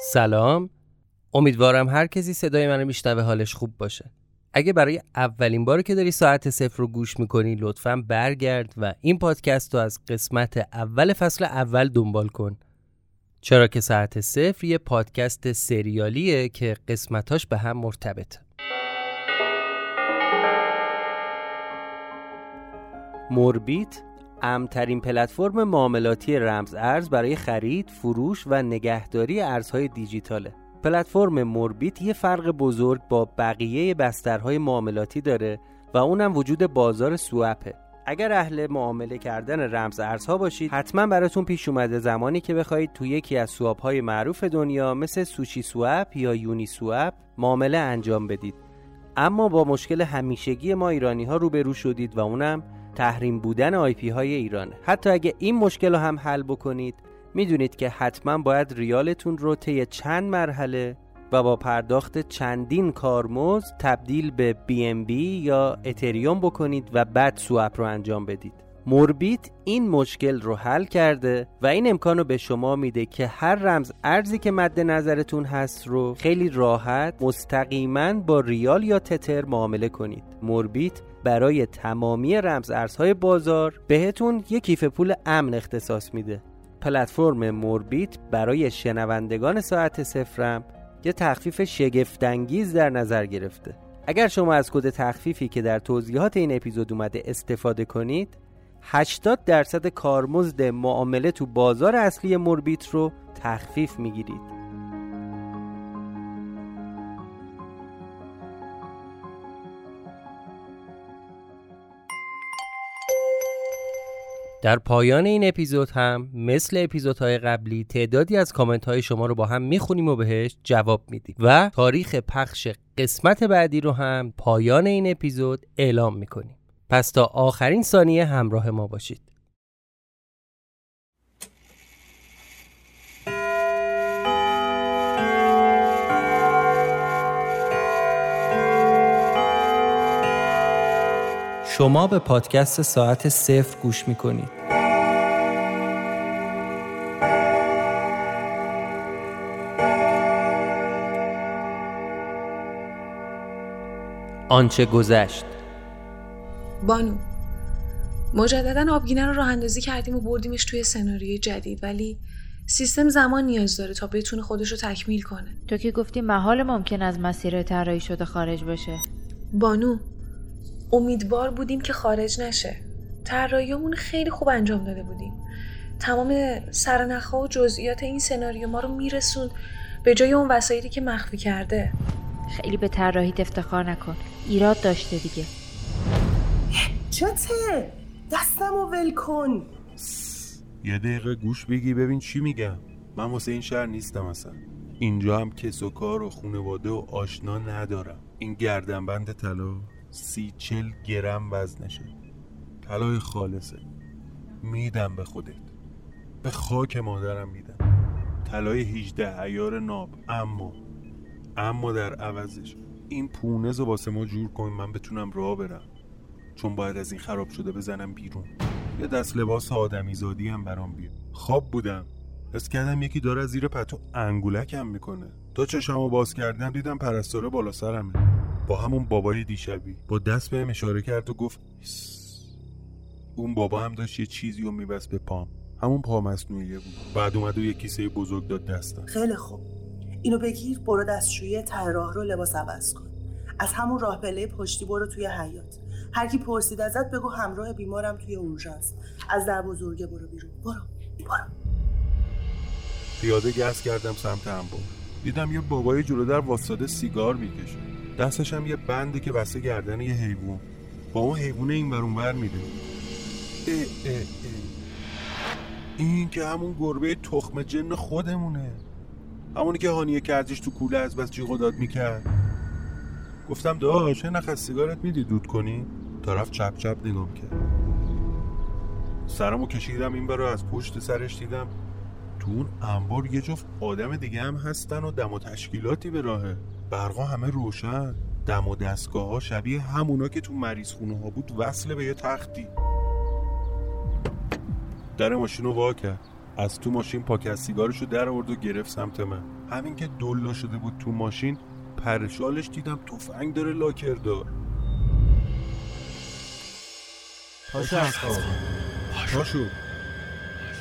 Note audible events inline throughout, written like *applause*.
سلام. امیدوارم هر کسی صدای منو میشنوه حالش خوب باشه. اگه برای اولین بار که داری ساعت صفر رو گوش می‌کنی لطفا برگرد و این پادکست رو از قسمت اول فصل اول دنبال کن. چرا که ساعت صفر یه پادکست سریالیه که قسمتاش به هم مرتبطه. موربیت امترین پلتفرم معاملاتی رمز ارز برای خرید، فروش و نگهداری ارزهای دیجیتاله. پلتفرم موربیت یه فرق بزرگ با بقیه بسترهای معاملاتی داره و اونم وجود بازار swap ه. اگر اهل معامله کردن رمز ارزها باشید حتما براتون پیش اومده زمانی که بخواید تو یکی از swap های معروف دنیا مثل SushiSwap یا Uniswap معامله انجام بدید اما با مشکل همیشگی ما ایرانی ها روبرو شدید و اونم تحریم بودن IP های ایران. حتی اگه این مشکل رو هم حل بکنید می‌دونید که حتما باید ریالتون رو طی چند مرحله و با پرداخت چندین کارمز تبدیل به BNB یا اتریوم بکنید و بعد سوپ رو انجام بدید. موربیت این مشکل رو حل کرده و این امکان رو به شما میده که هر رمز ارزی که مد نظرتون هست رو خیلی راحت مستقیما با ریال یا تتر معامله کنید. موربیت برای تمامی رمز ارزهای بازار بهتون یک کیف پول امن اختصاص میده. پلتفرم موربیت برای شنوندگان ساعت صفرم یه تخفیف شگفتانگیز در نظر گرفته. اگر شما از کد تخفیفی که در توضیحات این اپیزود اومده استفاده کنید 80 درصد کارمزد معامله تو بازار اصلی موربیت رو تخفیف می‌گیرید. در پایان این اپیزود هم مثل اپیزودهای قبلی تعدادی از کامنت های شما رو با هم می‌خونیم و بهش جواب میدیم. و تاریخ پخش قسمت بعدی رو هم پایان این اپیزود اعلام می‌کنیم. پس تا آخرین ثانیه همراه ما باشید. شما به پادکست ساعت صفر گوش می کنید. آنچه گذشت. بانو مجددا آبگینه رو راه اندازی کردیم و بردیمش توی سناریوی جدید ولی سیستم زمان نیاز داره تا بتونه خودش رو تکمیل کنه. تو که گفتی محال ممکن از مسیر طراحی شده خارج بشه بانو امیدوار بودیم که خارج نشه. طراحیمون خیلی خوب انجام داده بودیم. تمام سرنخها و جزئیات این سناریو ما رو میرسون به جای اون وسایلی که مخفی کرده. خیلی به طراحیت افتخار نکن. ایراد داشته دیگه. چته دستم و ول کن. یه دقیقه گوش بگی ببین چی میگم. من واسه این شهر نیستم اصلا. اینجا هم کس و کار و خونواده و آشنا ندارم. این گردنبند طلا؟ سی چل گرم وزنشه. طلای خالصه. میدم به خودت. به خاک مادرم میدم. طلای 18 ایار ناب. اما اما در عوضش. این پونز رو واسه ما جور کن. من بتونم راه برم. چون باید از این خراب شده بزنم بیرون. یه دست لباس آدمی زادی هم برام بیاد خواب بودم. حس کردم یکی داره زیر پتو انگولکم می‌کنه. تا چشمو باز کردم دیدم پرستاره بالا سرمه. با همون بابای دیشبی. با دست بهم اشاره کرد و گفت اون بابا هم داشت یه چیزی رو میبست به پام. همون پا مصنوعیه بود. بعد اومد و یه کیسه بزرگ داد دستم. خیلی خوب. اینو بگیر برو دستشویی ته راه رو لباس عوض کن. از همون راه پله پشتی برو توی حیات هر کی پرسید ازت بگو همراه بیمارم توی اورژانس. از در بزرگه برو بیرون. برو. برو. پیاده گس کردم سمت انبار دیدم یه بابای جلو در واسطه سیگار می‌کشه. دستش هم یه بندی که بسته گردن یه حیوان. با اون حیوانه این بر اه اه اه. این که همون گربه تخم جن خودمونه. همونی که هانیه کردش تو کوله از بس جیغ داد می‌کرد. گفتم داش نخ از سیگارت میدی؟ دود کنی؟ طرف چپ چپ نگام کرد سرمو کشیدم این برای از پشت سرش دیدم. تو اون انبار یه جفت آدم دیگه هم هستن و دم و تشکیلاتی به راهه. برقا همه روشن. دم و دستگاه ها شبیه همونا که تو مریض خونه ها بود. وصله به یه تختی. در ماشین رو وا کرد. از تو ماشین پاکت سیگارشو در آورد و گرفت سمت من. همین که دلا شده بود تو ماشین پرشالش دیدم تفنگ داره لاکردار پاشو از خواب پاشو.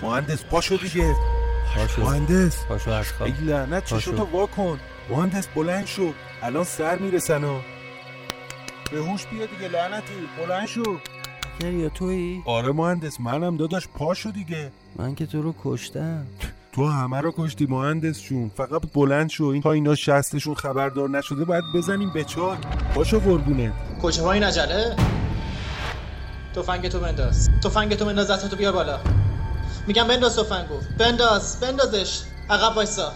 مهندس پاشو دیگه. مهندس. پاشو از خواب ای لعنت چشو پاشو. تو وا کن. مهندس بلند شو. الان سر می‌رسن ها به هوش بیا دیگه لعنتی. بلند شو. یا تویی؟ آره مهندس منم داداش پاشو دیگه. من که تو رو کشتم. تو همه رو کشتی مهندس جون. فقط بلند شو. این تا اینا شستشون خبردار نشده باید بزنیم به چال پاشو قربونه. کجا با این عجله تفنگ تو بنداز. تفنگ تو بنداز دستتو بیار بالا. میگم بنداز تفنگو. بنداز بندازش. عقب وایسا.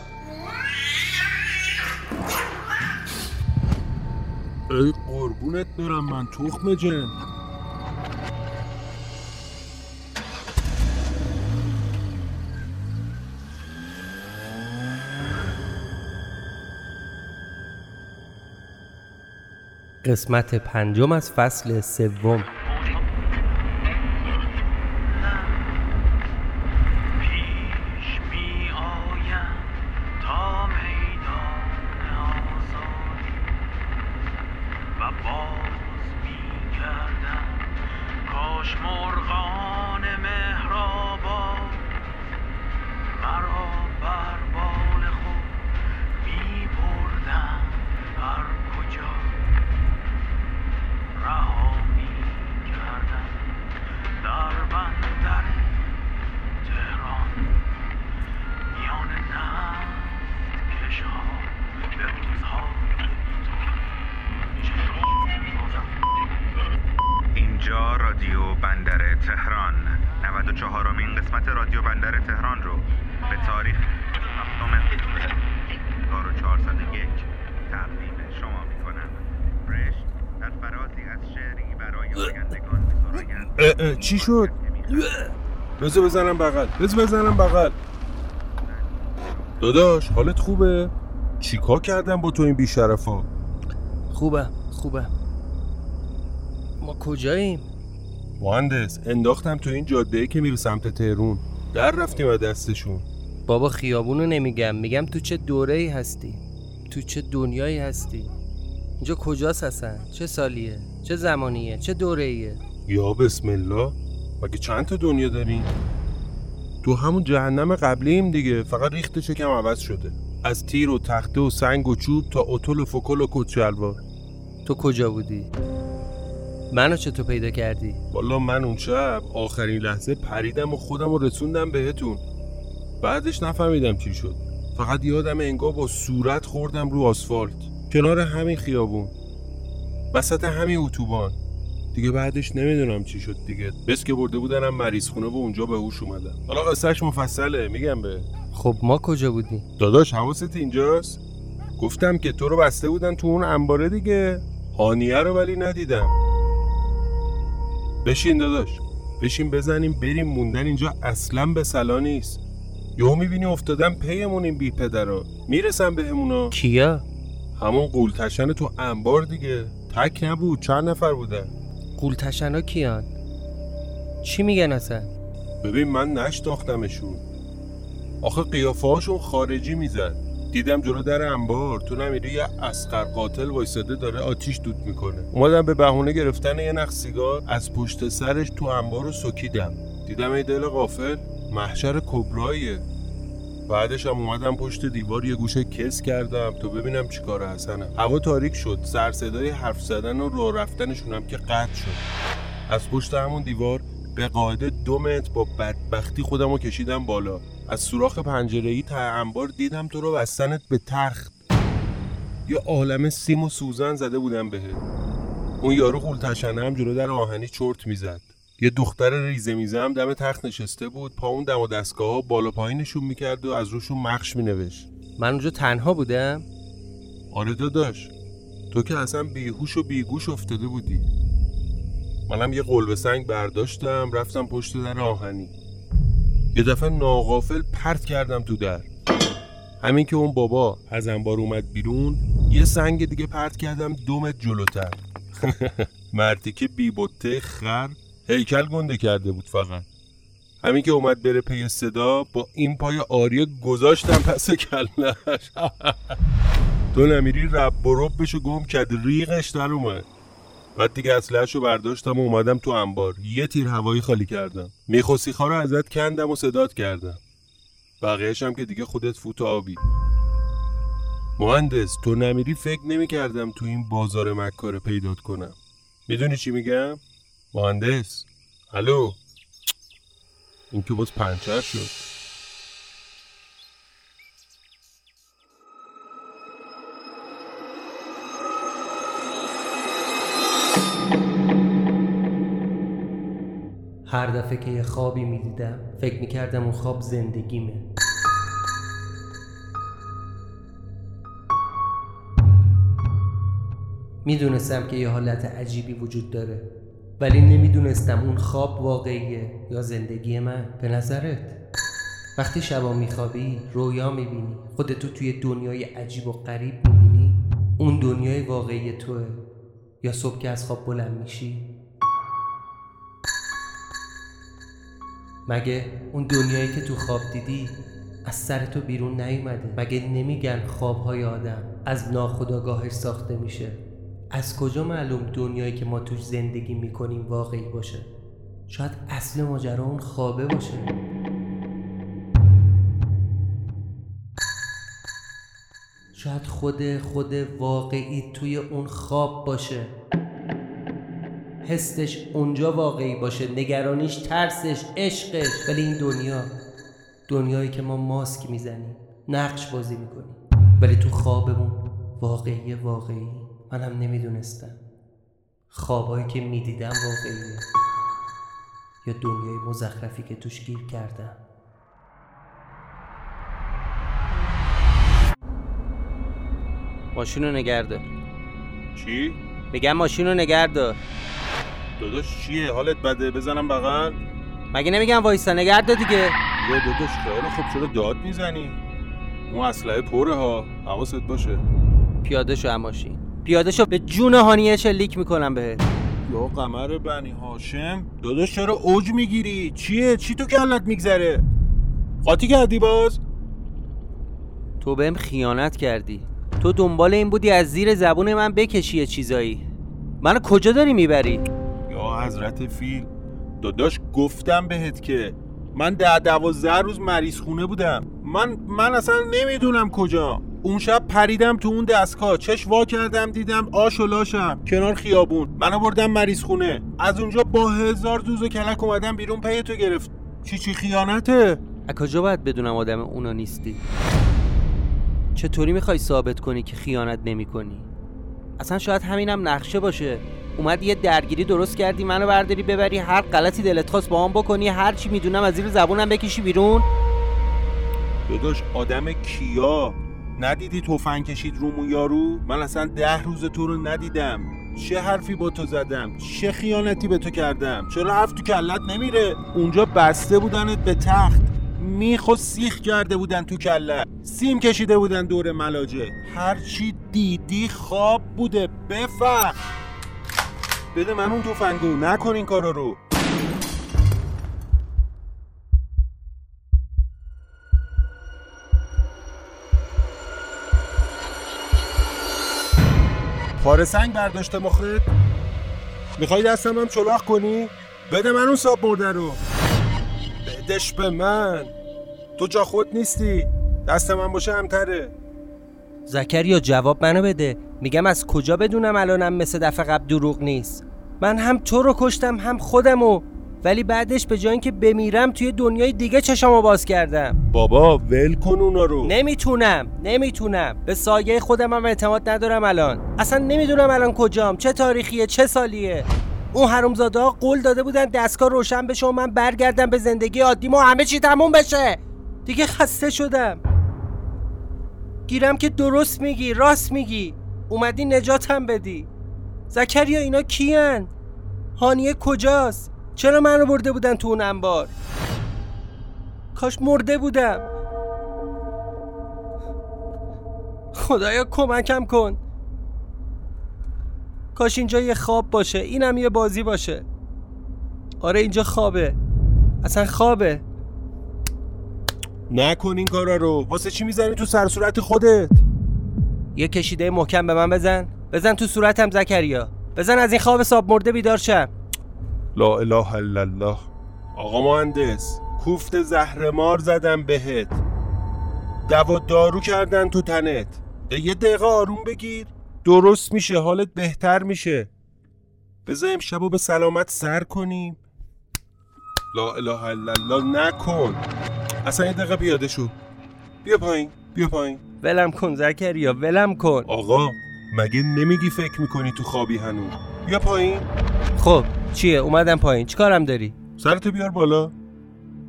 ای قربونت برم من تخم جن. قسمت پنجم از فصل سوم. چی شد؟ بذار بزنم بغل. بذار بزنم بغل. داداش حالت خوبه؟ چیکار کردم با تو این بیشرفا؟ خوبه خوبه. ما کجاییم؟ مهندس انداختم تو این جاده که میره سمت تهرون. در رفتیم از دستشون. بابا خیابونو نمیگم میگم تو چه دوره ای هستی؟ تو چه دنیایی هستی؟ اینجا کجاست اصلا؟ چه سالیه؟ چه زمانیه؟ چه دوره ایه یا بسم الله؟ مگه چند تا دنیا داریم؟ تو همون جهنم قبلیم دیگه فقط ریختش یکم عوض شده. از تیر و تخته و سنگ و چوب تا اتل و فکل و کچلوار تو کجا بودی؟ منو چطور پیدا کردی؟ والا من اون شب آخرین لحظه پریدم و خودم رو رسوندم بهتون. بعدش نفهمیدم چی شد. فقط یادم انگار با صورت خوردم رو آسفالت. کنار همین خیابون. وسط همین اتوبان. دیگه بعدش نمی‌دونم چی شد دیگه. بس که برده بودنم مریض خونه و اونجا به هوش اومدم. حالا قصهش مفصله میگم به. خب ما کجا بودیم داداش حواست اینجاست. گفتم که تو رو بسته بودن تو اون انباره دیگه. هانیه رو ولی ندیدم. بشین داداش. بشین بزنیم بریم موندن اینجا اصلا به سلا نیست. یهو می‌بینی افتادن پیمون این بی پدرا می‌رسن بهمونا. کیا؟ همون قولتشن تو انبار دیگه. تک نبود چند نفر بودن. قولتشنا کیان؟ چی میگن اصلا؟ ببین من نشناختمشون. آخه قیافه هاشون خارجی می‌زد دیدم جلو در انبار تو نمیری یه اسقر قاتل وایساده داره آتیش دود می‌کنه. اومدم به بهونه گرفتن یه نخ سیگار از پشت سرش تو انبار رو سکیدم. دیدم ای دل غافل محشر کبراییه. بعدش هم اومدم پشت دیوار یه گوشه کس کردم تا ببینم چیکار حسنم هوا تاریک شد. سر صدای حرف زدن و راه رفتنشون هم که قطع شد. از پشت همون دیوار به قاعده دو متر با بدبختی خودم رو کشیدم بالا. از سوراخ پنجره ای تا انبار دیدم تو رو بستنت به تخت. یه عالم سیم و سوزن زده بودم بهت. اون یارو قولتشنه هم جلو در آهنی چرت می‌زد. یه دختر ریزه میزه هم دم تخت نشسته بود پا اون دم و دستگاه ها بالا پایینشون می‌کرد و از روشون مخش مینوشت. من اونجا تنها بودم؟ آره داداش. تو که اصلا بیهوش و بیگوش افتاده بودی. منم یه قلب سنگ برداشتم رفتم پشت در آهنی. یه دفعه ناغافل پرت کردم تو در. همین که اون بابا از انبار اومد بیرون یه سنگ دیگه پرت کردم دو متر جلوتر. *laughs* مرتی که بی خر هیکل گنده کرده بود فقط. همین که اومد بره پی صدا با این پای آریه گذاشتم پس کلش. *laughs* تو نمیری رب و ربشو گم کرد ریغش در اومد. بعد دیگه اسلحه‌شو برداشتم و اومدم تو انبار. یه تیر هوایی خالی کردم. میخوسیخا رو ازت کندم و صدات کردم. بقیهش هم که دیگه خودت فوت آبی. مهندس تو نمیری فکر نمی کردم تو این بازار مکاره پیدات کنم. می‌دونی چی میگم؟ مهندس. الو. این که باز پنچر شد. هر دفعه که یه خوابی می‌دیدم فکر می‌کردم اون خواب زندگیمه. می‌دونستم که یه حالت عجیبی وجود داره. ولی نمی‌دونستم اون خواب واقعیه یا زندگی من. به نظرت؟ وقتی شبا میخوابی رویا می‌بینی. خودتو توی دنیای عجیب و غریب می‌بینی. اون دنیای واقعی توه. یا صبح که از خواب بلند میشی؟ مگه اون دنیایی که تو خواب دیدی از سر تو بیرون نیومده؟ مگه نمیگن خوابهای آدم از ناخداگاهش ساخته میشه؟ از کجا معلوم دنیایی که ما توش زندگی می‌کنیم واقعی باشه؟ شاید اصل ماجرا اون خوابه باشه. شاید خود خود واقعی توی اون خواب باشه. حسش اونجا واقعی باشه نگرانیش ترسش عشقش. ولی این دنیا دنیایی که ما ماسک می‌زنیم نقش بازی می‌کنیم. ولی تو خوابمون واقعی واقعی. منم نمی‌دونستم. خوابایی که می‌دیدم واقعیه. یا دنیای مزخرفی که توش گیر کردم. ماشین رو نگردار چی؟ میگم ماشین رو نگردار داداش چیه؟ حالت بده؟ بزنم بغل؟ مگه نمیگم وایسا؟ نگردار دیگه. یا داداش خیلی خب چرا داد می‌زنی؟ اون اسلحه پره ها. حواست باشه. پیاده شو هم ماشین. پیاده شو به جون هانیه شلیک می‌کنم بهت. یا قمر بنی هاشم داداش چرا اوج می‌گیری؟ چیه؟ چی تو کلت میگذره؟ قاطی کردی باز؟ تو بهم خیانت کردی. تو دنبال این بودی از زیر زبون من بکشی یه چیزایی. منو کجا داری می‌بری؟ یا حضرت فیل داداش گفتم بهت که من ده دوازده روز مریض خونه بودم. من من اصلا نمی‌دونم کجا. اون شب پریدم تو اون دستگاه. چش وا کردم دیدم آش و لاشم. کنار خیابون. منو بردم مریض خونه از اونجا با هزار دوز و کلک اومدم بیرون پی تو گرفت. چی چی خیانته؟ از کجا باید بدونم آدم اونا نیستی؟ چطوری می‌خوای ثابت کنی که خیانت نمی کنی؟ اصلا شاید همینم نقشه باشه. اومد یه درگیری درست کردی منو برداری ببری هر غلطی دلت خواست با هم بکنی هر چی می‌دونم از زیر زبونم بکشی بیرون. داداش آدم کیا؟ ندیدی تفنگ کشید رومو یارو؟ من اصلا ده روز تو رو ندیدم. چه حرفی با تو زدم؟ چه خیانتی به تو کردم؟ چرا حرف تو کلت نمیره؟ اونجا بسته بودنت به تخت. میخ و سیخ کرده بودن تو کلت. سیم کشیده بودن دور ملاجه. هرچی دیدی خواب بوده. بفهم. بده من اون تفنگو. نکن این کارا رو. پاره سنگ برداشته مخت می‌خوای دستم هم چلاق کنی؟ بده من اون ساب مرده رو. بدش به من. تو جا خود نیستی. دست من باشه همتره. زکریا جواب منو بده. میگم از کجا بدونم الانم مثل دفعه قبل دروغ نیست؟ من هم تو رو کشتم هم خودمو. ولی بعدش به جای اینکه بمیرم توی دنیای دیگه چشامو باز کردم. بابا ول کن اونا رو. نمی‌تونم نمی‌تونم. به سایه خودم هم اعتماد ندارم الان. اصلا نمی‌دونم الان کجام چه تاریخیه چه سالیه. اون حرومزاده ها قول داده بودن دستگاه روشن بشه و من برگردم به زندگی عادیم و همه چی تموم بشه. دیگه خسته شدم. گیرم که درست میگی راست میگی. اومدی نجاتم بدی. زکریا اینا کیان؟ هانیه کجاست؟ چرا منو برده بودن تو اون انبار؟ کاش مرده بودم. خدایا کمکم کن. کاش اینجا یه خواب باشه. اینم یه بازی باشه. آره اینجا خوابه. اصلا خوابه. نکن این کارا رو. واسه چی می‌زنی تو سر صورت خودت؟ یه کشیده محکم به من بزن. بزن تو صورتم زکریا. بزن از این خواب ساب مرده بیدار شم. لا اله الا الله. آقا مهندس کوفت زهرمار زدم بهت. دوا دارو کردن تو تنت. یه دقیقه آروم بگیر. درست میشه حالت بهتر میشه. بذار امشبو به سلامت سر کنیم. لا اله الا الله نکن. اصلا یه دقیقه پیاده شو. بیا پایین بیا پایین. ولم کن زکریا ولم کن. آقا مگه نمیگی فکر می‌کنی تو خوابی هنوز؟ بیا پایین. خب چیه؟ اومدم پایین. چیکارم داری؟ سرتو بیار بالا.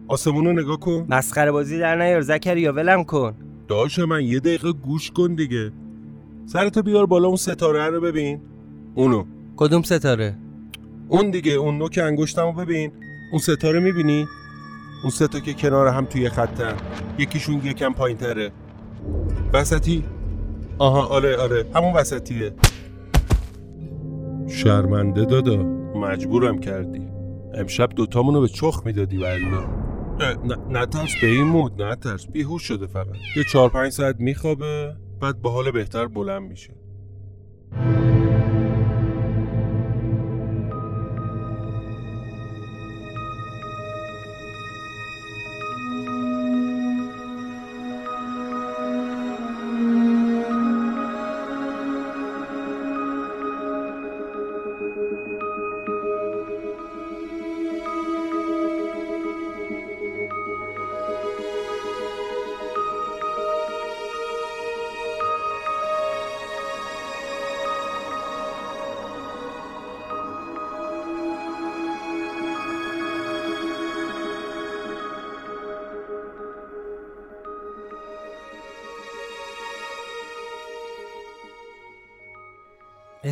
آسمون رو نگاه کن. مسخره بازی در نیار زکریا ولم کن. داش من یه دقیقه گوش کن دیگه. سرتو بیار بالا اون ستاره رو ببین. اونو. کدوم ستاره؟ اون دیگه اون نوک انگشتمو ببین. اون ستاره می‌بینی؟ اون ستا که کنار هم توی خطن. یکیشون یکم پایین تره وسطی؟ آها آره آره. همون وسطیه. شرمنده دادا. مجبورم کردی. امشب دوتامونو به چخ می‌دادی والا نه نه ترس به این مود نه ترس. بیهوش شده فقط. یه چهار پنج ساعت میخوابه بعد با حال بهتر بلند میشه.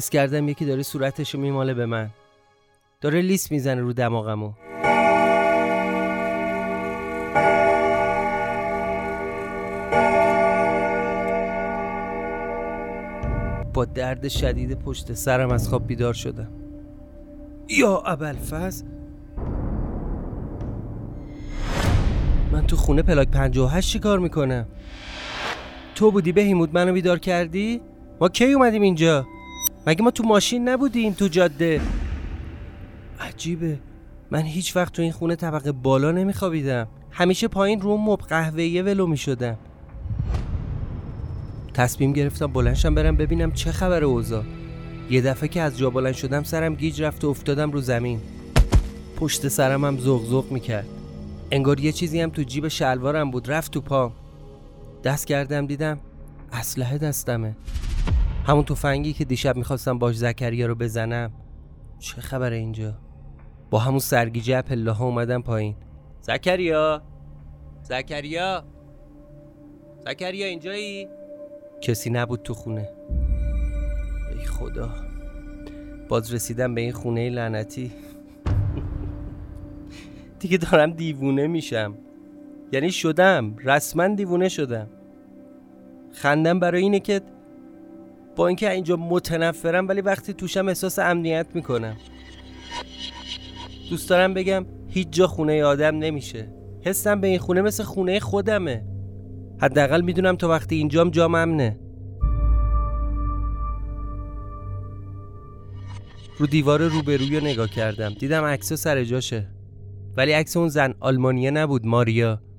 حس کردم یکی داره صورتشو میماله به من. داره لیس می‌زنه رو دماغمو. با درد شدید پشت سرم از خواب بیدار شدم. یا ابوالفضل. من تو خونه پلاک 58 چی کار می‌کنم؟ تو بودی بهیمود منو بیدار کردی؟ ما کی اومدیم اینجا؟ مگه ما تو ماشین نبودیم تو جاده؟ عجیبه. من هیچ وقت تو این خونه طبقه بالا نمیخوابیدم. همیشه پایین رو مب قهوه‌ای ولو می‌شدم. تصمیم گرفتم بلنشم برم ببینم چه خبر اوضاع. یه دفعه که از جا بلند شدم سرم گیج رفت و افتادم رو زمین. پشت سرم هم زغ زغ می‌کرد. انگار یه چیزی هم تو جیب شلوارم بود رفت تو پام. دست کردم دیدم اسلحه دستمه. همون تفنگی که دیشب می‌خواستم باش زکریا رو بزنم. چه خبره اینجا؟ با همون سرگیجه پله ها اومدم پایین. زکریا؟ زکریا؟ زکریا اینجایی؟ کسی نبود تو خونه. ای خدا. باز رسیدم به این خونه لعنتی. *laughs* دیگه دارم دیوونه میشم. یعنی شدم. رسما دیوونه شدم. خندم برای اینه که با اینکه اینجا متنفرم ولی وقتی توشم احساس امنیت می‌کنم دوست دارم بگم هیچ جا خونه آدم نمیشه. حسم به این خونه مثل خونه خودمه. حداقل می‌دونم تا وقتی اینجام جام امنه. رو دیوار روبروی رو نگاه کردم. دیدم عکس سر جاشه. ولی عکس اون زن آلمانیه نبود ماریا.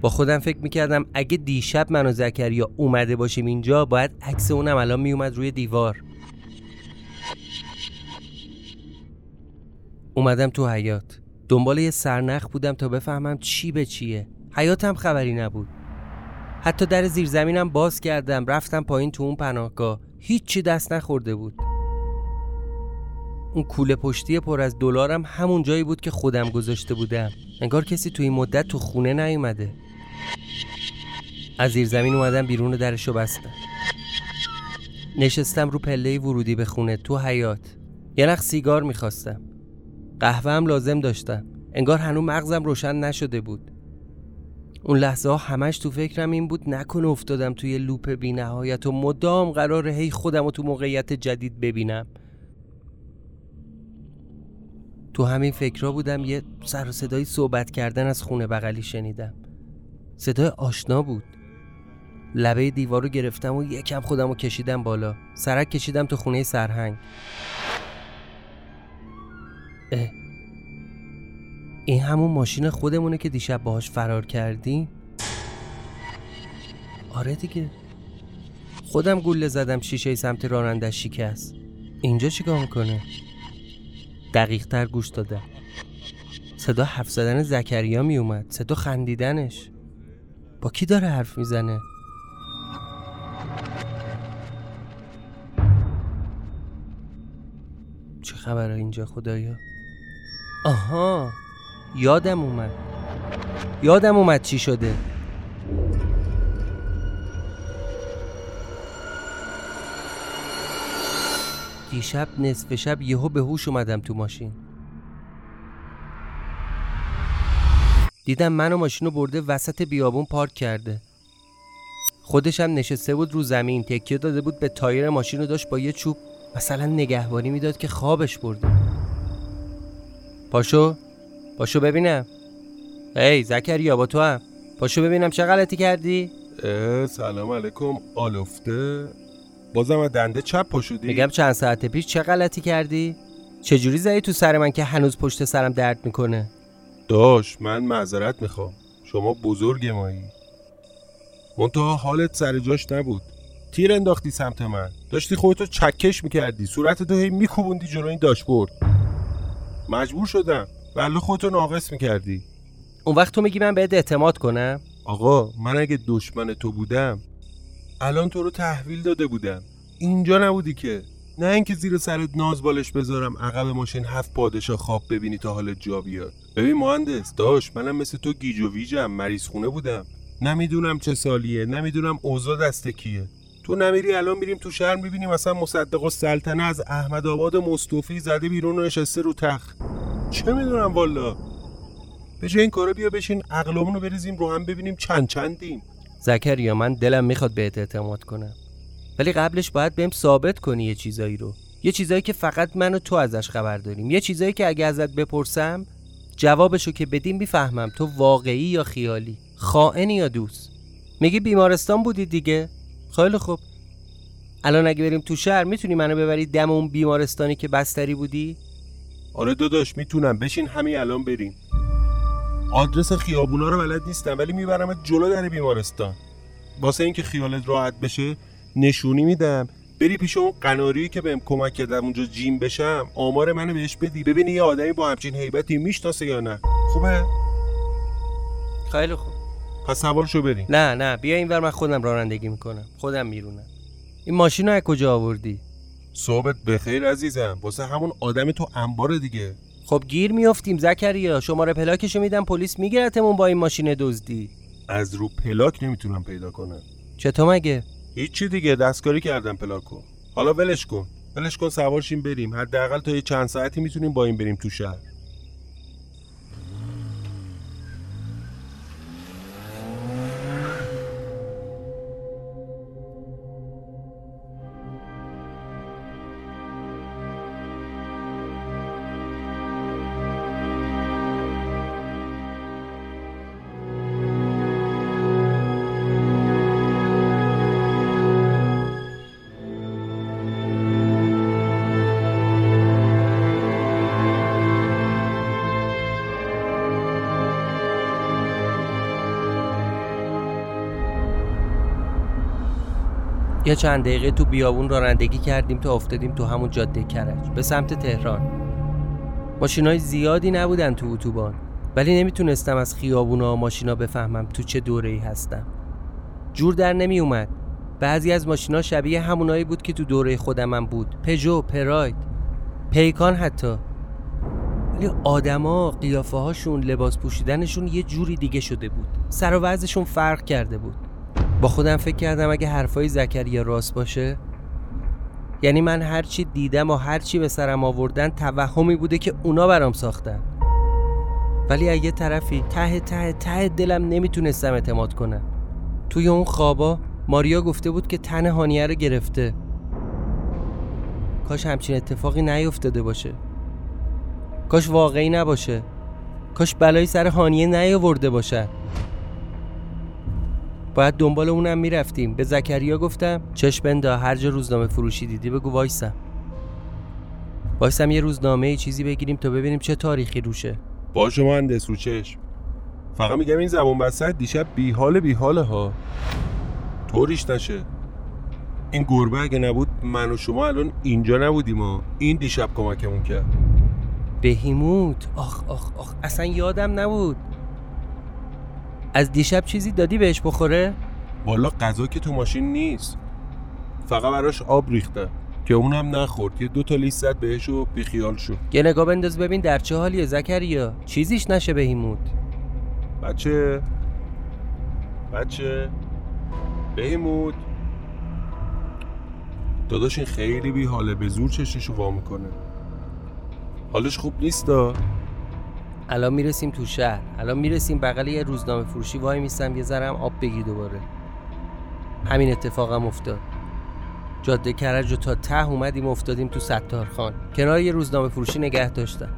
با خودم فکر می‌کردم اگه دیشب من و زکریا اومده باشیم اینجا باید عکس اونم الان میومد روی دیوار. اومدم تو حیات دنبال یه سرنخ بودم تا بفهمم چی به چیه. حیاتم خبری نبود. حتی در زیرزمینم باز کردم رفتم پایین تو اون پناهگاه. هیچی دست نخورده بود. اون کوله پشتی پر از دلارم همون جایی بود که خودم گذاشته بودم. انگار کسی تو این مدت تو خونه نیومده. از زیر زمین اومدم بیرون درشو بستم. نشستم رو پله ورودی به خونه تو حیات یه نخ سیگار می‌خواستم. قهوه هم لازم داشتم. انگار هنوز مغزم روشن نشده بود. اون لحظه ها همش تو فکرم این بود نکنه افتادم توی لوپ بی نهایت و مدام قرار هی خودم رو تو موقعیت جدید ببینم. تو همین فکرها بودم یه سر و صدای صحبت کردن از خونه بغلی شنیدم. صدای آشنا بود. لبه دیوار رو گرفتم و یکم خودم رو کشیدم بالا. سرک کشیدم تو خونه سرهنگ. اه. این همون ماشین خودمونه که دیشب باهاش فرار کردیم آره دیگه. خودم گوله زدم شیشه سمت راننده شکست. اینجا چیکار می‌کنه؟ دقیق تر گوش دادم صدا حرف زدن زکریا میومد صدا خندیدنش. با کی داره حرف می‌زنه؟ چه خبره اینجا خدایا؟ آها یادم اومد. یادم اومد چی شده. دیشب نصف شب یهو به هوش اومدم تو ماشین. دیدم من و ماشین رو برده وسط بیابون پارک کرده. خودش هم نشسته بود رو زمین تکیه داده بود به تایر ماشین رو داشت با یه چوب مثلا نگهبانی می‌داد که خوابش برده. پاشو پاشو ببینم. هی زکریا با تو هم. پاشو ببینم چه غلطی کردی؟ سلام علیکم. آلفته. بازم از دنده چپ پا شدی میگم چند ساعت پیش چه غلطی کردی؟ چجوری زدی تو سر من که هنوز پشت سرم درد می‌کنه؟ داش من معذرت می‌خوام. شما بزرگ مایی. منتها حالت سر جاش نبود. تیر انداختی سمت من. داشتی خودتو چکش می‌کردی. صورتتو هی میکوبوندی جلو این داشبورد. مجبور شدم. ولی خودتو ناقص می‌کردی. اون وقت تو میگی من بهت اعتماد کنم؟ آقا من اگه دشمن تو بودم الان تو رو تحویل داده بودم. اینجا نبودی که. نه اینکه زیر سرت ناز بالش بذارم عقب ماشین هفت پادشاه خواب ببینی تا حالت جا بیاد. ببین مهندس داش منم مثل تو گیج و ویجم مریض خونه بودم. نمی‌دونم چه سالیه نمی‌دونم اوضاع دست کیه. تو نمیری الان میریم تو شهر می‌بینیم مثلا مصدق و سلطنه از احمد آباد مصطفی زده بیرون و نشسته رو تخت. چه می‌دونم والا. به این کارا بیا بشین عقلمون رو بریزیم رو هم ببینیم چند چندیم. زکریا من دلم می‌خواد بهت اعتماد کنم. ولی قبلش باید بهم ثابت کنی یه چیزایی رو. یه چیزایی که فقط من و تو ازش خبر داریم. یه چیزایی که اگه ازت بپرسم جوابشو که بدیم می‌فهمم تو واقعی یا خیالی خائنی یا دوست. میگی بیمارستان بودی دیگه؟ خیلی خوب. الان اگه بریم تو شهر می‌تونی منو ببری دم اون بیمارستانی که بستری بودی؟ آره داداش می‌تونم. بشین همین الان بریم. آدرس خیابونا رو بلد نیستم ولی میبرمت جلو در بیمارستان. واسه اینکه خیالت راحت بشه نشونی میدم. بری پیش اون قناری که بهم کمک کردم اونجا جیم بشم آمار منو بهش بدی. ببینی یه آدمی با همچین هیبتی می‌شناسه یا نه. خوبه؟ خیلی خوب. پس سوارشو بریم. نه نه. بیا اینور من خودم رانندگی می‌کنم. خودم میرونم. این ماشین رو از کجا آوردی؟ صحبت بخیر عزیزم. واسه همون آدم تو انبار دیگه. خب گیر میافتیم زکریا. شماره پلاکشو میدم پلیس میگیرتمون با این ماشین دزدی. از رو پلاک نمی‌تونم پیدا کنم. چطور مگه؟ هیچی دیگه دستکاری کردم پلاکو. حالا ولش کن. ولش کن سوارشیم بریم. حداقل تا یه چند ساعتی می‌تونیم با این بریم تو شهر. یه چند دقیقه تو بیابون رانندگی کردیم تا افتادیم تو همون جاده کرج به سمت تهران. ماشینای زیادی نبودن تو اتوبان ولی نمی‌تونستم از خیابونا و ماشینا بفهمم تو چه دوره ای هستم. جور در نمی اومد بعضی از ماشینا شبیه همونایی بود که تو دوره خودمم بود. پژو پراید پیکان حتی. ولی آدما قیافه هاشون لباس پوشیدنشون یه جوری دیگه شده بود. سر و وضعشون فرق کرده بود. با خودم فکر کردم اگه حرفای زکریا راست باشه یعنی من هرچی دیدم و هرچی به سرم آوردن توهمی بوده که اونا برام ساختن. ولی از یه طرفی ته ته ته دلم نمی‌تونستم اعتماد کنم. توی اون خوابا ماریا گفته بود که تن هانیه رو گرفته. کاش همچین اتفاقی نیفتاده باشه. کاش واقعی نباشه. کاش بلایی سر هانیه نیاورده باشن. باید دنبال اونم می‌رفتیم. به زکریا گفتم چشم بندا هر جا روزنامه فروشی دیدی بگو وایسم وایسم یه روزنامه چیزی بگیریم تا ببینیم چه تاریخی روشه. باشه مهندس رو چشم. فقط میگم این زبون بسط دیشب بیحال بیحاله ها. طوریش نشه. این گربه اگه نبود من و شما الان اینجا نبودیم ها. این دیشب کمکمون کرد. بهیموت. آخ آخ آخ. اصلا یادم نبود. از دیشب چیزی دادی بهش بخوره؟ والا غذا که تو ماشین نیست. فقط براش آب ریختم که اونم نخورد. یه دو تا لیست زد بهش و بیخیال شد یه نگاه بنداز ببین در چه حالیه زکریا. چیزیش نشه بهیموت بچه. بچه. بهیمود داداش این خیلی بی حاله به زور چششو وا می‌کنه. حالش خوب نیست دا الان می‌رسیم تو شهر. الان می‌رسیم بغل یه روزنامه فروشی. وای میستم یه ذرم آب بگیر دوباره. همین اتفاقم افتاد. جاده کرج و تا ته اومدیم افتادیم تو ستارخان. کنار یه روزنامه فروشی نگه داشتم.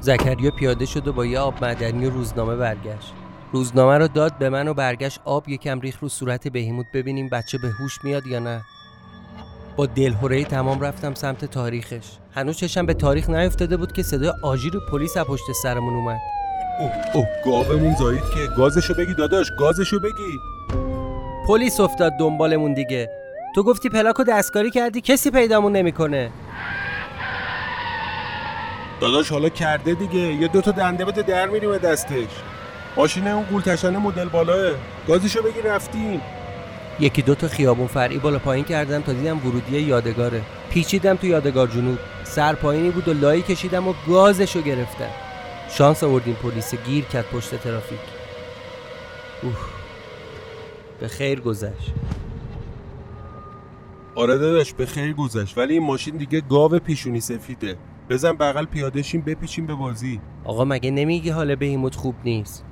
زکریا پیاده شد و با یه آب معدنی و روزنامه برگشت. روزنامه رو داد به من و برگشت آب یکم ریخ رو صورت بهیموت. ببینیم بچه به هوش میاد یا نه. با دلهوره تمام رفتم سمت تاریخش. هنوز چشم به تاریخ نیفتاده بود که صدای آژیر پلیس از پشت سرمون اومد. اوه اوه گاومون زایید که گازشو بگی داداش گازشو بگی. پلیس افتاد دنبالمون دیگه. تو گفتی پلاکو دستکاری کردی کسی پیدامون نمی‌کنه. داداش حالا کرده دیگه. یه دو تا دنده بده در میریم دستش. ماشین اون گولتشنه مدل بالاه گازشو بگی رفتیم. یکی دو تا خیابون فرعی بالا پایین کردم تا دیدم ورودی یادگاره. پیچیدم تو یادگار جنوب. سر پایینی بود و لایی کشیدم و گازشو گرفتم. شانس آوردیم پلیس گیر کرد پشت ترافیک. اوه به خیر گذشت. آره داداش به خیر گذشت. ولی این ماشین دیگه گاو پیشونی سفیده. بزن بغل پیاده شیم بپیچیم به بازی. آقا مگه نمیگی حال بهیموت خوب نیست؟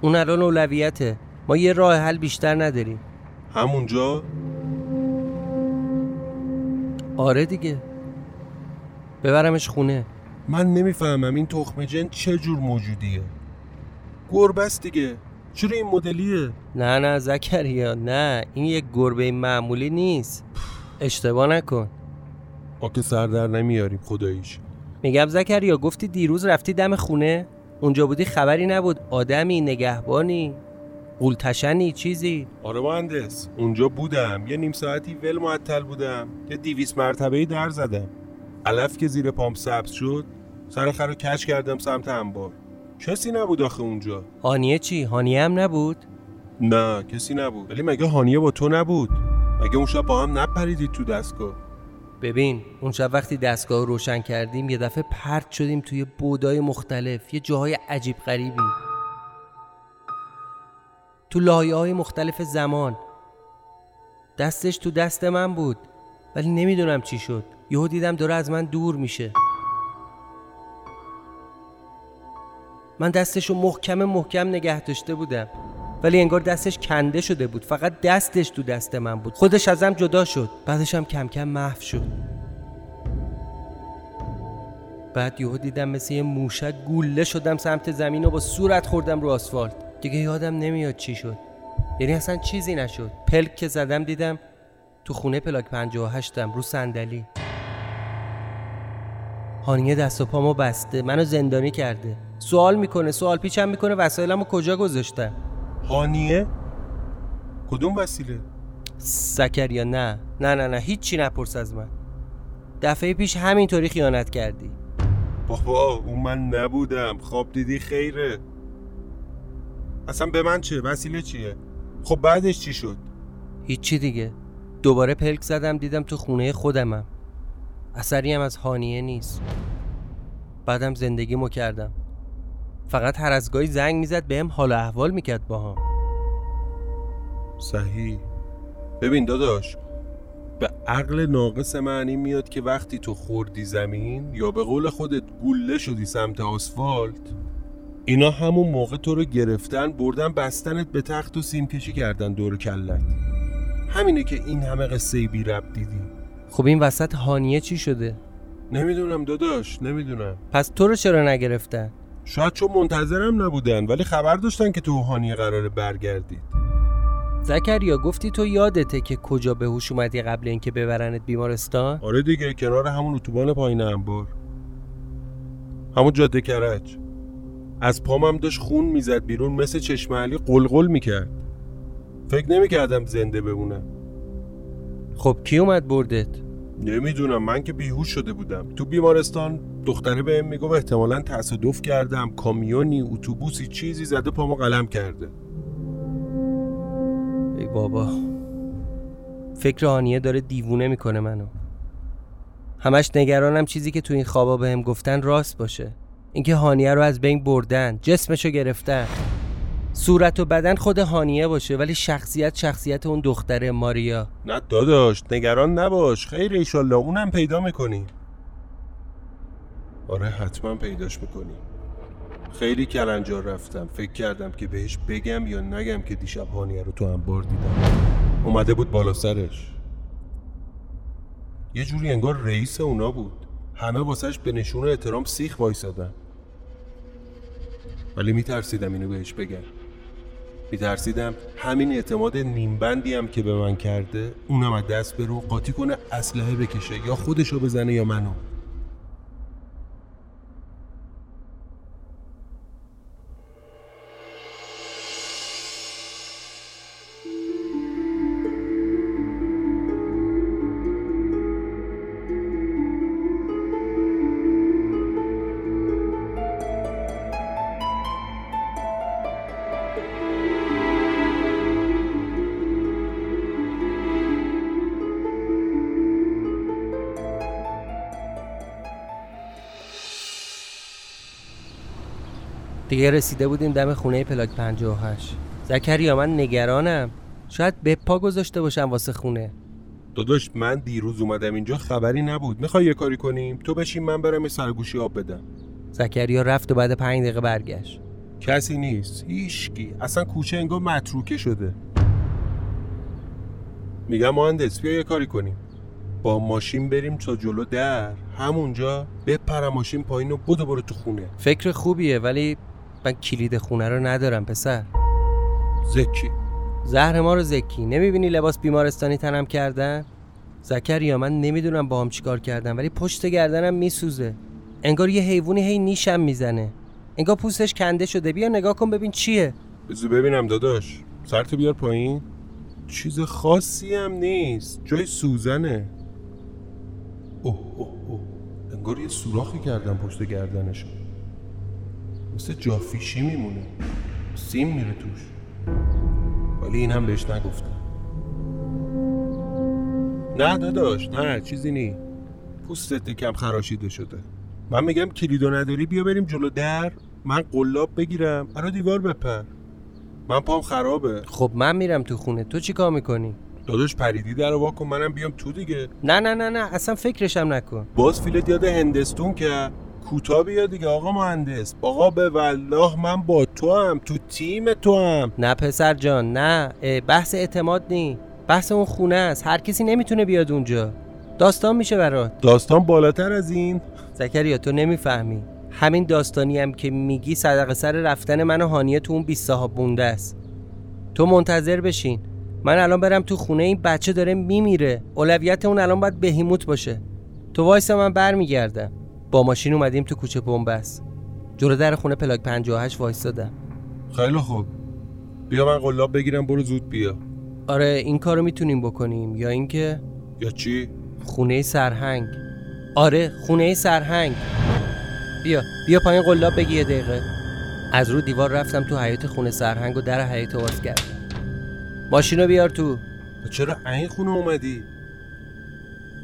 اون الان اولویته. ما یه راه حل بیشتر نداریم. همونجا؟ آره دیگه. ببرمش خونه. من نمی‌فهمم این تخم جن چه جور موجودیه. گربه است دیگه. چرا این مدلیه؟ نه نه زکریا نه. این یک گربه معمولی نیست. اشتباه نکن. ما که سر در نمیاریم خداییش. میگم زکریا گفتی دیروز رفتی دم خونه؟ اونجا بودی خبری نبود. آدمی نگهبانی. قولتشنی چیزی؟ آره مهندس اونجا بودم. یه نیم ساعتی ول معطل بودم. یه دیویس مرتبه در زدم. علف که زیر پامپ سبز شد سر خر رو کش کردم سمت انبار. کسی نبود آخه اونجا. هانیه چی؟ هانیه هم نبود؟ نه کسی نبود. ولی مگه هانیه با تو نبود؟ مگه اون شب با هم نپریدید تو دستگاه؟ ببین اون شب وقتی دستگاه رو روشن کردیم یه دفعه پرت شدیم توی بودای مختلف یه جاهای عجیب غریبی. تو لایه های مختلف زمان. دستش تو دست من بود ولی نمی‌دونم چی شد. یهو دیدم داره از من دور میشه. من دستش رو محکم محکم نگه داشته بودم ولی انگار دستش کنده شده بود. فقط دستش تو دست من بود. خودش ازم جدا شد. بعدش هم کم کم محو شد. بعد یهو دیدم مثل یه موشک گوله شدم سمت زمین و با صورت خوردم رو آسفالت. دیگه یادم نمیاد چی شد. یعنی اصلا چیزی نشد. پلک که زدم دیدم تو خونه پلاک 58 م رو صندلی. هانیه دست و پامو بسته منو زندانی کرده. سوال می‌کنه سوال پیچم می‌کنه وسایلمو کجا گذاشتم؟ هانیه؟ کدوم وسیله؟ زکریا نه. نه نه نه هیچی نپرس از من. دفعه پیش همینطوری خیانت کردی. بابا اون من نبودم. خواب دیدی خیره. اصلا به من چه وسیله چیه؟ خب بعدش چی شد؟ هیچی دیگه. دوباره پلک زدم دیدم تو خونه خودمم. اثری هم از هانیه نیست. بعدم زندگیمو کردم. فقط هر از گاهی زنگ می‌زد بهم حال و احوال می‌کرد با هم صحیح. ببین داداش به عقل ناقص معنی میاد که وقتی تو خوردی زمین یا به قول خودت گوله شدی سمت آسفالت اینا همون موقع تو رو گرفتن بردن بستنت به تخت و سیم کشی کردن دور کلت. همینه که این همه قصه بی رب دیدی. خب این وسط هانیه چی شده؟ نمی‌دونم داداش نمی‌دونم. پس تو رو چرا نگرفتن؟ شاید چون منتظرم نبودن ولی خبر داشتن که تو هانیه قراره برگردید. زکریا گفتی تو یادته که کجا به هوش اومدی قبل اینکه ببرنت بیمارستان؟ آره دیگه کنار همون اتوبان پایین انبار. همون جاده کرج. از پامم داشت خون می‌زد بیرون مثل چشم علی قلقل می‌کرد. فکر نمی‌کردم زنده بمونم. خب کی اومد بردت؟ نمی‌دونم من که بیهوش شده بودم. تو بیمارستان دختره بهم می‌گفت احتمالا تصادف کردم کامیونی اتوبوسی چیزی زده پامو قلم کرده. ای بابا. فکر هانیه داره دیوونه می‌کنه منو. همش نگرانم چیزی که تو این خوابا بهم گفتن راست باشه. اینکه هانیه رو از بین بردن جسمشو گرفتن. صورت و بدن خود هانیه باشه ولی شخصیت شخصیت اون دختره ماریا. نه داداش نگران نباش. خیر ایشالله اونم پیدا می‌کنی آره حتما پیداش می‌کنی خیلی کلنجار رفتم. فکر کردم که بهش بگم یا نگم که دیشب هانیه رو تو انبار دیدم. اومده بود بالا سرش. یه جوری انگار رئیس اونا بود. همه واسش به نشون احترام سیخ وایسادن. ولی میترسیدم اینو بهش بگم. میترسیدم همین اعتماد نیمبندی هم که به من کرده اونم از دست برو قاطی کنه اسلحه بکشه یا خودشو بزنه یا منو. دیگه رسیده بودیم دم خونه پلاک 58 زکریا من نگرانم. شاید به پا گذاشته باشم واسه خونه. داداش من دیروز اومدم اینجا خبری نبود. می‌خوای یه کاری کنیم؟ تو بشین من برم یه سرگوشی آب بدم. زکریا رفت و بعد پنج دقیقه برگشت. کسی نیست. هیچکی. اصلا کوچه انگار متروکه شده. میگم مهندس بیا یه کاری کنیم. با ماشین بریم تا جلو در. همونجا بپرم ماشین پایین و بدو برو تو خونه. فکر خوبیه ولی من کلید خونه رو ندارم پسر. زکی. زهر ما رو زکی. نمی‌بینی لباس بیمارستانی تنم کردن؟ زکریا من نمی‌دونم با هم چیکار کردن ولی پشت گردنم میسوزه. انگار یه حیوانی هی نیشم می‌زنه. انگار پوستش کنده شده. بیا نگاه کن ببین چیه. بذار ببینم داداش. سرتو بیار پایین. چیز خاصی هم نیست. جای سوزنه. اوه اوه اوه. انگار یه سوراخی کردم پشت گردنشو مثل جافیشی میمونه. سیم میره توش. ولی این هم بهش نگفتم نه داداش نه چیزی نی پوستت یکم خراشیده شده. من میگم کلیدو نداری بیا بریم جلو در. من قلاب بگیرم. برا دیوار بپر. من پام خرابه. خب من میرم تو خونه. تو چیکار می‌کنی؟ داداش پریدی در وا کن منم بیام تو دیگه. نه نه نه نه. اصلا فکرشم نکن. باز فیلت یاد هندستون که کوتا بیا دیگه آقا مهندس. آقا به والله من با تو هم تو تیم تو هم نه پسر جان نه. بحث اعتماد نی. بحث اون خونه است. هر کسی نمی‌تونه بیاد اونجا. داستان میشه برات. داستان بالاتر از این. زکریا تو نمی‌فهمی. همین داستانی هم که میگی صدقه سر رفتن من و هانیه تو اون 20 صاحب بونده است. تو منتظر بشین. من الان برم تو خونه این بچه داره میمیره. اولویت اون الان باید بهیموت باشه. تو وایسا من برمیگردم. با ماشین اومدیم تو کوچه بنبست. جلو در خونه پلاک 58 وایسادم خیلی خوب. بیا من قلاب بگیرم برو زود بیا. آره این کارو می‌تونیم بکنیم. یا اینکه یا چی؟ خونه سرهنگ. آره خونه سرهنگ. بیا بیا پایین قلاب بگی یه دقیقه. از رو دیوار رفتم تو حیات خونه سرهنگ و در حیات باز کردم. ماشینو بیار تو چرا این خونه اومدی؟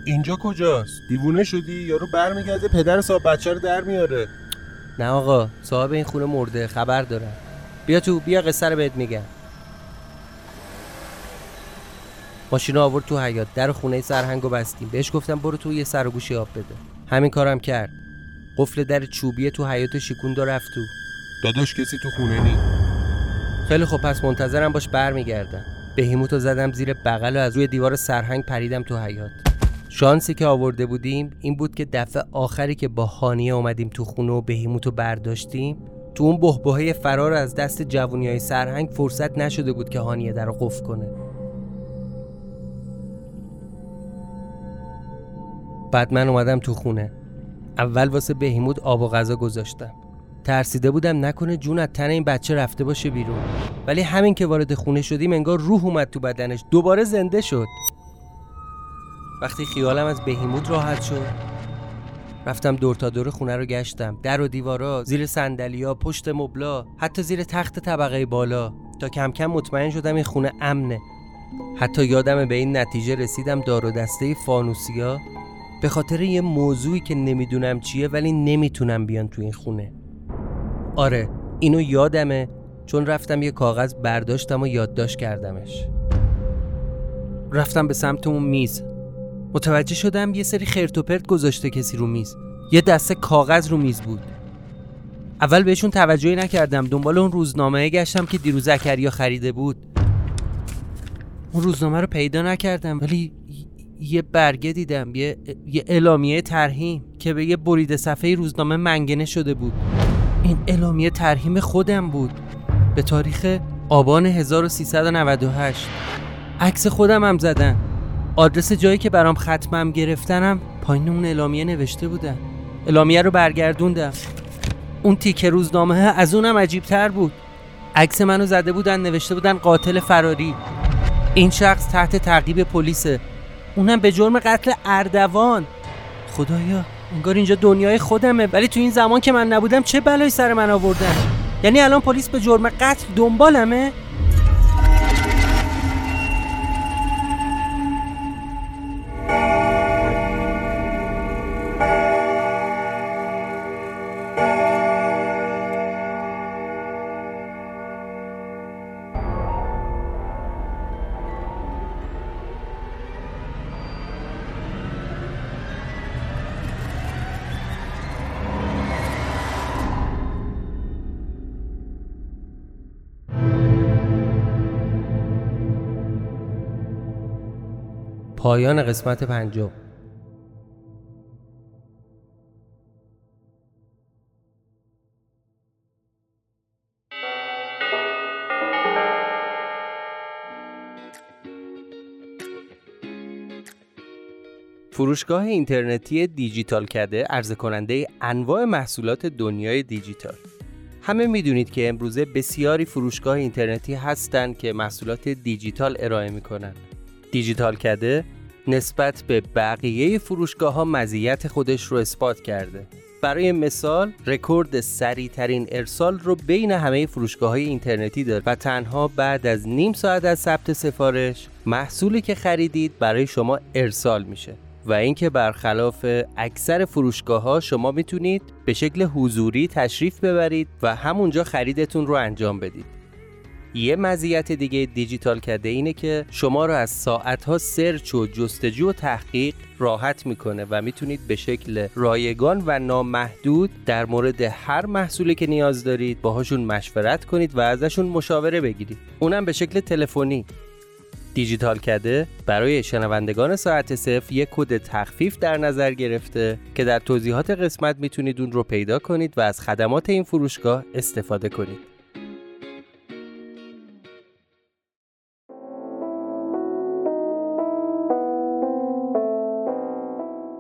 اینجا کجاست؟ دیوونه شدی؟ یارو برمیگرده پدر صاحب بچه رو در میاره. نه آقا صاحب این خونه مرده خبر دارم. بیا تو بیا قصه رو بهت میگم. ماشین آورد تو حیات در خونه سرهنگ رو بستیم. بهش گفتم برو تو یه سر و گوشی آب بده. همین کارم کرد. قفل در چوبی تو حیات شیکوند و رفت تو. داداش کسی تو خونه نی. خیلی خب پس منتظرم باش برمیگردم. بهیموتو زدم زیر بغل و از روی دیوار سرهنگ پریدم تو حیات شانسی که آورده بودیم این بود که دفعه آخری که با هانیه اومدیم تو خونه و بهیموتو برداشتیم تو اون بهبهه فرار از دست جوونی های سرهنگ فرصت نشده بود که هانیه در رو قفل کنه. بعد من اومدم تو خونه. اول واسه بهیموت آب و غذا گذاشتم. ترسیده بودم نکنه جون از تن این بچه رفته باشه بیرون. ولی همین که وارد خونه شدیم انگار روح اومد تو بدنش. دوباره زنده شد. وقتی خیالم از بهیموت راحت شد رفتم دور تا دور خونه رو گشتم. در و دیوارا زیر سندلیا پشت مبلا حتی زیر تخت طبقه بالا. تا کم کم مطمئن شدم این خونه امنه. حتی یادم به این نتیجه رسیدم دار و دسته فانوسیا. به خاطر یه موضوعی که نمی‌دونم چیه ولی نمی‌تونم بیان تو این خونه. آره اینو یادمه چون رفتم یه کاغذ برداشتم و یادداشت کردمش. رفتم به سمت اون میز. متوجه شدم یه سری خرت و گذاشته کسی رو میز. یه دسته کاغذ رو میز بود. اول بهشون توجهی نکردم. دنبال اون روزنامه گشتم که دیروز زکریا خریده بود. اون روزنامه رو پیدا نکردم ولی یه برگه دیدم. یه, یه اعلامیه ترهیم که به یه برید صفحه روزنامه منگنه شده بود. این اعلامیه ترهیم خودم بود. به تاریخ آبان 1398 عکس خودم هم زدن. آدرس جایی که برام ختمم گرفتنم پایین اون اعلامیه نوشته بودن اعلامیه رو برگردوندم. اون تیکه روزنامه از اونم عجیب تر بود. عکس منو زده بودن نوشته بودن قاتل فراری. این شخص تحت تعقیب پلیسه. اونم به جرم قتل اردوان. خدایا انگار اینجا دنیای خودمه. ولی تو این زمان که من نبودم چه بلایی سر من آوردن؟ یعنی الان پلیس به جرم قتل دنبالمه؟ پایان قسمت پنجم. فروشگاه اینترنتی دیجیتال کده عرضه کننده انواع محصولات دنیای دیجیتال. همه می‌دونید که امروزه بسیاری فروشگاه اینترنتی هستند که محصولات دیجیتال ارائه می‌کنند دیجیتال کده نسبت به بقیه فروشگاه ها مزیت خودش رو اثبات کرده. برای مثال رکورد سریعترین ارسال رو بین همه فروشگاه های اینترنتی داره و تنها بعد از نیم ساعت از ثبت سفارش محصولی که خریدید برای شما ارسال میشه. و اینکه برخلاف اکثر فروشگاه ها شما می‌تونید به شکل حضوری تشریف ببرید و همونجا خریدتون رو انجام بدید. یه مزیت دیگه دیجیتال کرده اینه که شما رو از ساعتها سرچ و جستجو و تحقیق راحت می‌کنه و می‌تونید به شکل رایگان و نامحدود در مورد هر محصولی که نیاز دارید باهاشون مشورت کنید و ازشون مشاوره بگیرید. اونم به شکل تلفنی. دیجیتال کده برای شنوندگان ساعت صفر یک کد تخفیف در نظر گرفته که در توضیحات قسمت می‌تونید اون رو پیدا کنید و از خدمات این فروشگاه استفاده کنید.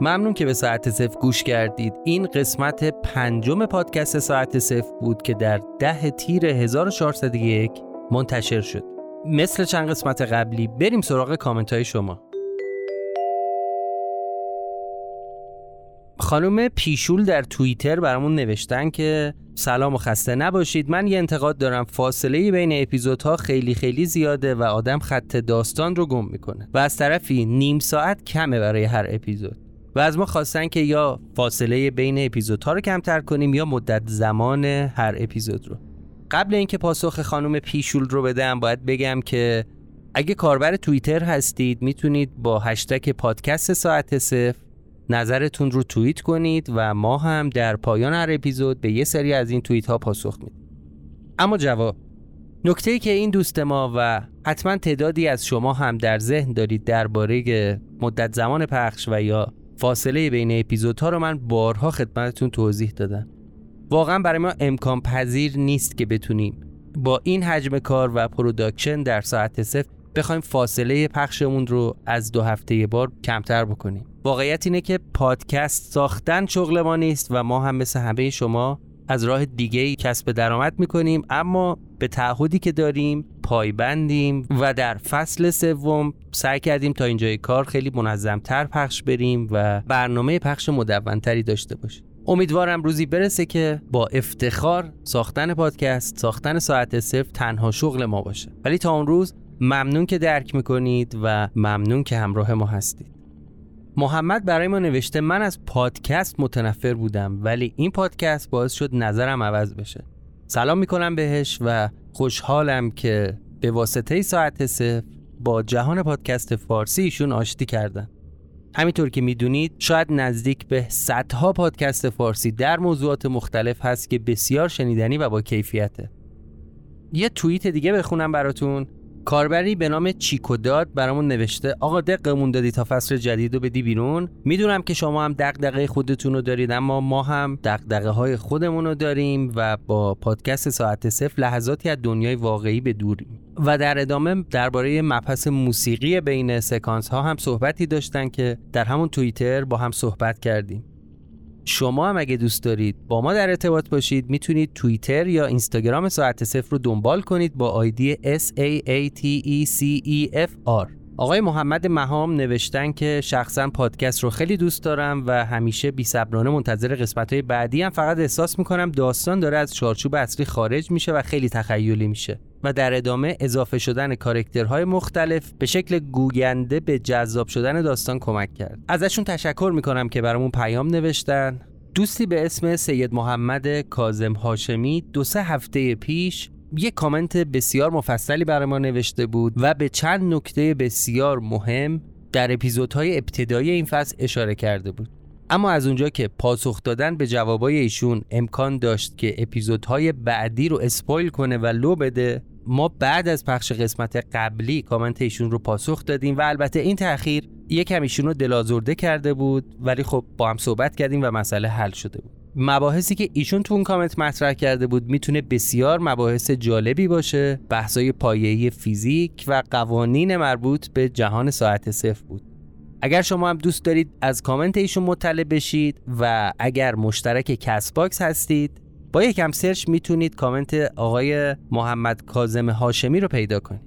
ممنون که به ساعت صفر گوش کردید. این قسمت پنجم پادکست ساعت صفر بود که در ده تیر 1401 منتشر شد. مثل چند قسمت قبلی بریم سراغ کامنت های شما. خانم پیشول در توییتر برامون نوشتن که سلام و خسته نباشید. من یه انتقاد دارم. فاصله بین اپیزودها خیلی خیلی زیاده و آدم خط داستان رو گم می‌کنه و از طرفی نیم ساعت کمه برای هر اپیزود. و از ما خواستن که یا فاصله بین اپیزودها رو کمتر کنیم یا مدت زمان هر اپیزود رو. قبل اینکه پاسخ خانم پیشول رو بدم باید بگم که اگه کاربر توییتر هستید می‌تونید با هشتگ پادکست ساعت صفر نظرتون رو توییت کنید و ما هم در پایان هر اپیزود به یه سری از این توییت ها پاسخ میدیم. اما جواب نکته که این دوست ما و حتما تعدادی از شما هم در ذهن دارید درباره مدت زمان پخش و یا فاصله بین اپیزودها رو من بارها خدمتتون توضیح دادم. واقعا برای ما امکان پذیر نیست که بتونیم با این حجم کار و production در ساعت صفر بخوایم فاصله پخشمون رو از دو هفته بار کمتر بکنیم. واقعیت اینه که پادکست ساختن شغل ما نیست و ما هم مثل همه شما از راه دیگه کسب درآمد می‌کنیم اما به تعهدی که داریم پایبندیم و در فصل سوم سعی کردیم تا اینجای کار خیلی منظمتر پیش بریم و برنامه پخش مدونتری داشته باشیم. امیدوارم روزی برسه که با افتخار ساختن پادکست ساختن ساعت صفر تنها شغل ما باشه. ولی تا اون روز ممنون که درک می‌کنید و ممنون که همراه ما هستید. محمد برای ما نوشته من از پادکست متنفر بودم ولی این پادکست باعث شد نظرم عوض بشه. سلام می‌کنم بهش و خوشحالم که به واسطه ساعت صفر با جهان پادکست فارسی ایشون آشتی کردن همینطور که می‌دونید شاید نزدیک به صدها پادکست فارسی در موضوعات مختلف هست که بسیار شنیدنی و با کیفیته. یه توییت دیگه بخونم براتون. کاربری به نام چیکوداد برامون نوشته آقا دقمون دادی تا فصل جدید رو بدی بیرون؟ می‌دونم که شما هم دغدغه خودتون رو دارید اما ما هم دغدغه های خودمون رو داریم و با پادکست ساعت صفر لحظاتی از دنیای واقعی به دوریم. و در ادامه درباره مبحث موسیقی بین سکانس ها هم صحبتی داشتن که در همون توییتر با هم صحبت کردیم. شما هم اگه دوست دارید با ما در ارتباط باشید می‌تونید توییتر یا اینستاگرام ساعت صفر رو دنبال کنید با آیدی S A A T E C E F R آقای محمد مهام نوشتن که شخصا پادکست رو خیلی دوست دارم و همیشه بی صبرانه منتظر قسمت های بعدی هم فقط احساس می‌کنم داستان داره از چارچوب اصلی خارج میشه و خیلی تخیلی میشه. و در ادامه اضافه شدن کارکترهای مختلف به شکل گوینده به جذاب شدن داستان کمک کرد. ازشون تشکر می‌کنم که برامون پیام نوشتن. دوستی به اسم سید محمد کازم هاشمی دو سه هفته پیش یک کامنت بسیار مفصلی برای ما نوشته بود و به چند نکته بسیار مهم در اپیزودهای ابتدایی این فصل اشاره کرده بود. اما از اونجا که پاسخ دادن به جوابای ایشون امکان داشت که اپیزودهای بعدی رو اسپویل کنه و لو بده ما بعد از پخش قسمت قبلی کامنت ایشون رو پاسخ دادیم و البته این تاخیر یکم ایشون رو دلازرده کرده بود ولی خب با هم صحبت کردیم و مسئله حل شده بود. مباحثی که ایشون تو اون کامنت مطرح کرده بود می‌تونه بسیار مباحث جالبی باشه بحثای پایه‌ای فیزیک و قوانین مربوط به جهان ساعت صفر بود. اگر شما هم دوست دارید از کامنت ایشون مطلع بشید و اگر مشترک Castbox هستید با یکم search می‌تونید کامنت آقای محمد کاظم هاشمی رو پیدا کنید.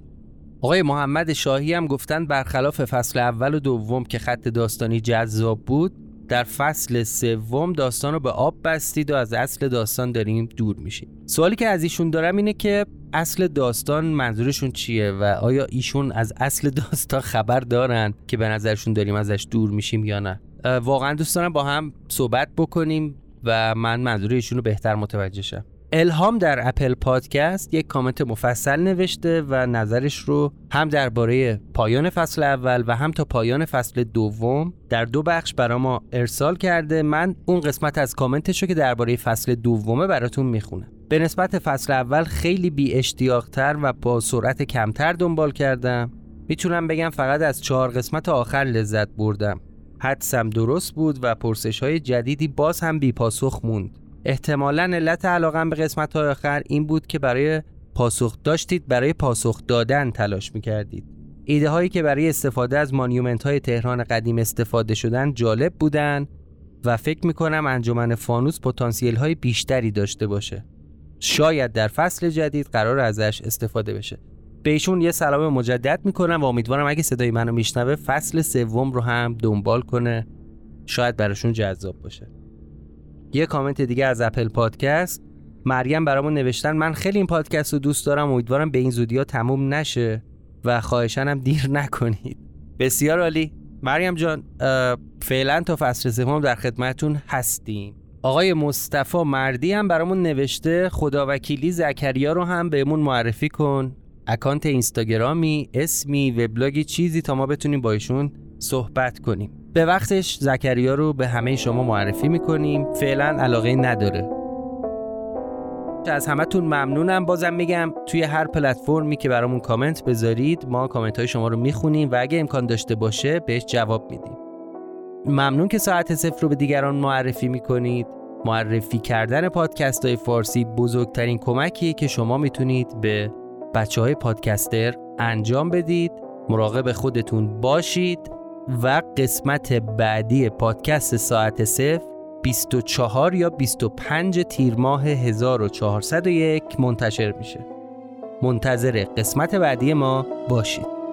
آقای محمد شاهی هم گفتن برخلاف فصل اول و دوم که خط داستانی جذاب بود در فصل سوم داستان رو به آب بستید و از اصل داستان داریم دور میشیم سوالی که از ایشون دارم اینه که اصل داستان منظورشون چیه و آیا ایشون از اصل داستان خبر دارن که به نظرشون داریم ازش دور میشیم یا نه؟ واقعا دوست دارم با هم صحبت بکنیم. و من منظور ایشون رو بهتر متوجه شم. الهام در اپل پادکست یک کامنت مفصل نوشته و نظرش رو هم درباره پایان فصل اول و هم تا پایان فصل دوم در دو بخش برا ما ارسال کرده. من اون قسمت از کامنتش رو که درباره فصل دومه براتون می‌خونم. به نسبت فصل اول خیلی بی اشتیاقتر و با سرعت کمتر دنبال کردم. می‌تونم بگم فقط از چهار قسمت آخر لذت بردم. حدسم درست بود و پرسش های جدیدی باز هم بی پاسخ موند. احتمالا علت علاقم به قسمت های آخر این بود که برای پاسخ داشتید برای پاسخ دادن تلاش می‌کردید. ایده هایی که برای استفاده از مانیومنت های تهران قدیم استفاده شدن جالب بودن و فکر می‌کنم انجمن فانوس پتانسیل های بیشتری داشته باشه. شاید در فصل جدید قرار ازش استفاده بشه. بهشون یه سلام مجدد می‌کنم و امیدوارم اگه صدای منو میشنوه فصل سوم رو هم دنبال کنه. شاید براشون جذاب باشه. یه کامنت دیگه از اپل پادکست. مریم برامون نوشتن من خیلی این پادکست رو دوست دارم امیدوارم به این زودی ها تموم نشه و خواهشانم دیر نکنید. بسیار عالی. مریم جان فعلا تا فصل سوم در خدمتون هستیم. آقای مصطفی مردی هم برامون نوشته خداوکیلی زکریا رو هم بهمون معرفی کن. اکانت اینستاگرامی اسمی وبلاگی چیزی تا ما بتونیم با ایشون صحبت کنیم. به وقتش زکریا رو به همه شما معرفی می‌کنیم. فعلا علاقه نداره. از همتون ممنونم. بازم میگم توی هر پلتفرمی که برامون کامنت بذارید ما کامنت های شما رو می‌خونیم و اگه امکان داشته باشه بهش جواب میدیم. ممنون که ساعت صفر رو به دیگران معرفی می‌کنید. معرفی کردن پادکست های فارسی بزرگترین کمکیه که شما می‌تونید به بچه های پادکستر انجام بدید مراقب خودتون باشید و قسمت بعدی پادکست ساعت صفر 24 یا 25 تیر ماه 1401 منتشر میشه. منتظر قسمت بعدی ما باشید.